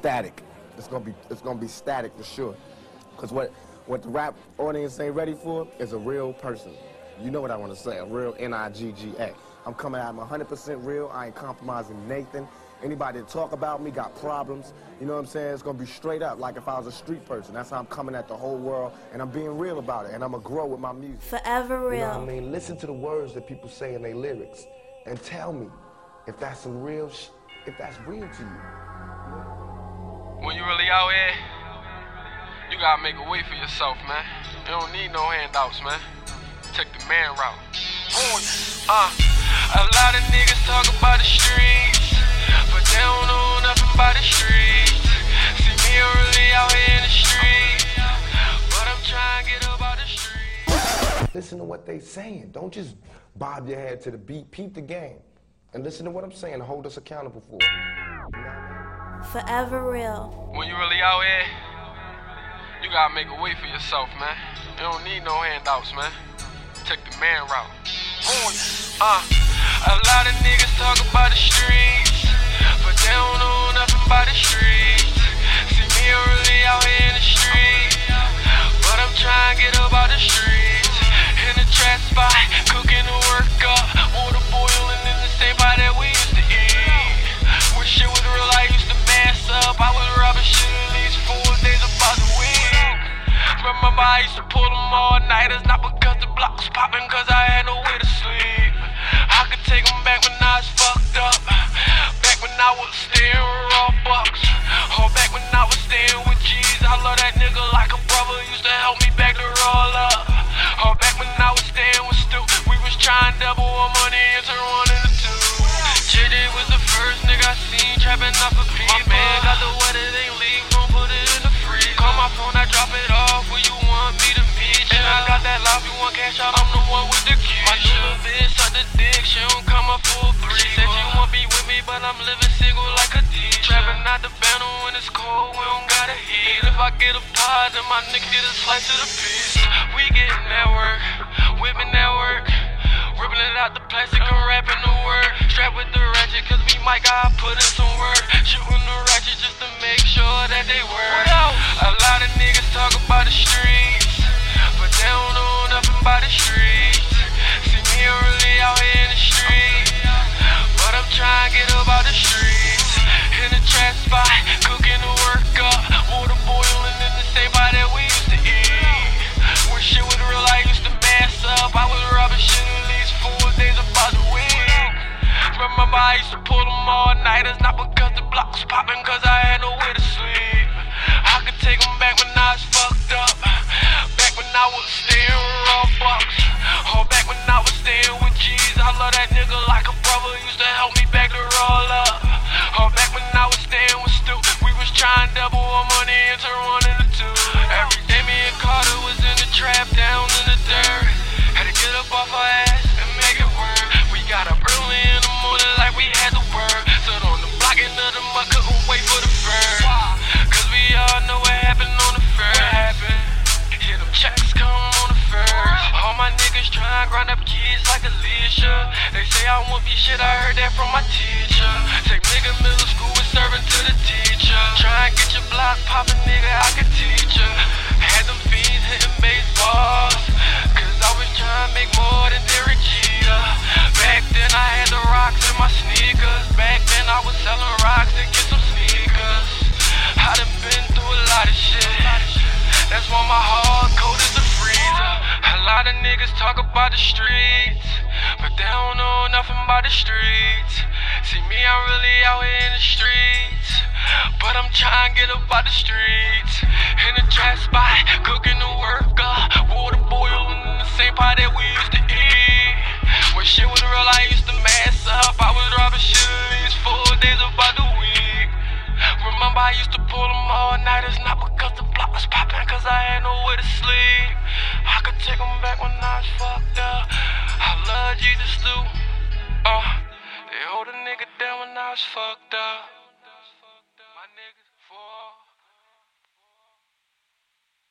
static. It's gonna be it's gonna be static for sure. Cause what what the rap audience ain't ready for is a real person. You know what I want to say, a real N-I-G-G-A. I'm coming out, I'm 100% real. I ain't compromising Nathan. Anybody that talk about me got problems. You know what I'm saying? It's gonna be straight up, like if I was a street person. That's how I'm coming at the whole world, and I'm being real about it, and I'm gonna grow with my music. Forever real. You know I mean? Listen to the words that people say in their lyrics, and tell me if that's some real, sh- if that's real to you. When you really out here, you gotta make a way for yourself, man. You don't need no handouts, man. Take the man route. Uh, a lot of niggas talk about the streets, but they don't know nothing about the streets. See me really out here in the but I'm trying to get up out the. Listen to what they saying. Don't just bob your head to the beat. Peep the game, and listen to what I'm saying. Hold us accountable for it. Forever real. When you really out here, you gotta make a way for yourself, man. You don't need no handouts, man. Take the man route. Uh, a lot of niggas talk about the streets, I used to pull them all nighters, not because the block was popping, cause I had nowhere to sleep. I could take them back when I was fucked up. Back when I was staying raw bucks. Or back when I was staying with G's. I love that nigga like a brother, used to help me back to roll up. Or back when I was staying with Stu, we was trying double our money into one into two. JD was the first nigga I seen trapping off a P. My man got the we don't got a heat. If I get a pod, then my nigga get a slice of the piece. We getting that work, whipping that work. Ripping it out the plastic and wrapping the word. Strapped with the ratchet, cause we might gotta put in some work. Shooting the ratchet just to make sure that they work. A lot of niggas talk about the streets, but they don't know nothing about the streets. I used to pull them all nighters, not because the block was popping, cause I had nowhere to sleep. My niggas tryna grind up kids like Alicia. They say I won't be shit, I heard that from my teacher. Take nigga middle school and serving to the teacher. Try and get your block poppin', nigga, I could teach ya. Had them fiends hitting baseballs. Cause I was trying to make more than Derek Jeter. Back then I had the rocks in my sneakers. Back then I was selling rocks to get some sneakers. I done been through a lot of shit. That's why my heart lot of niggas talk about the streets, but they don't know nothing about the streets. See me, I'm really out here in the streets, but I'm trying to get up out the streets. In the trap spot, cooking the work up, water boiling in the same pot that we used to eat. When shit was real, I used to mess up. I was robbing shit at least four days about the week. Remember, I used to pull them all fucked up.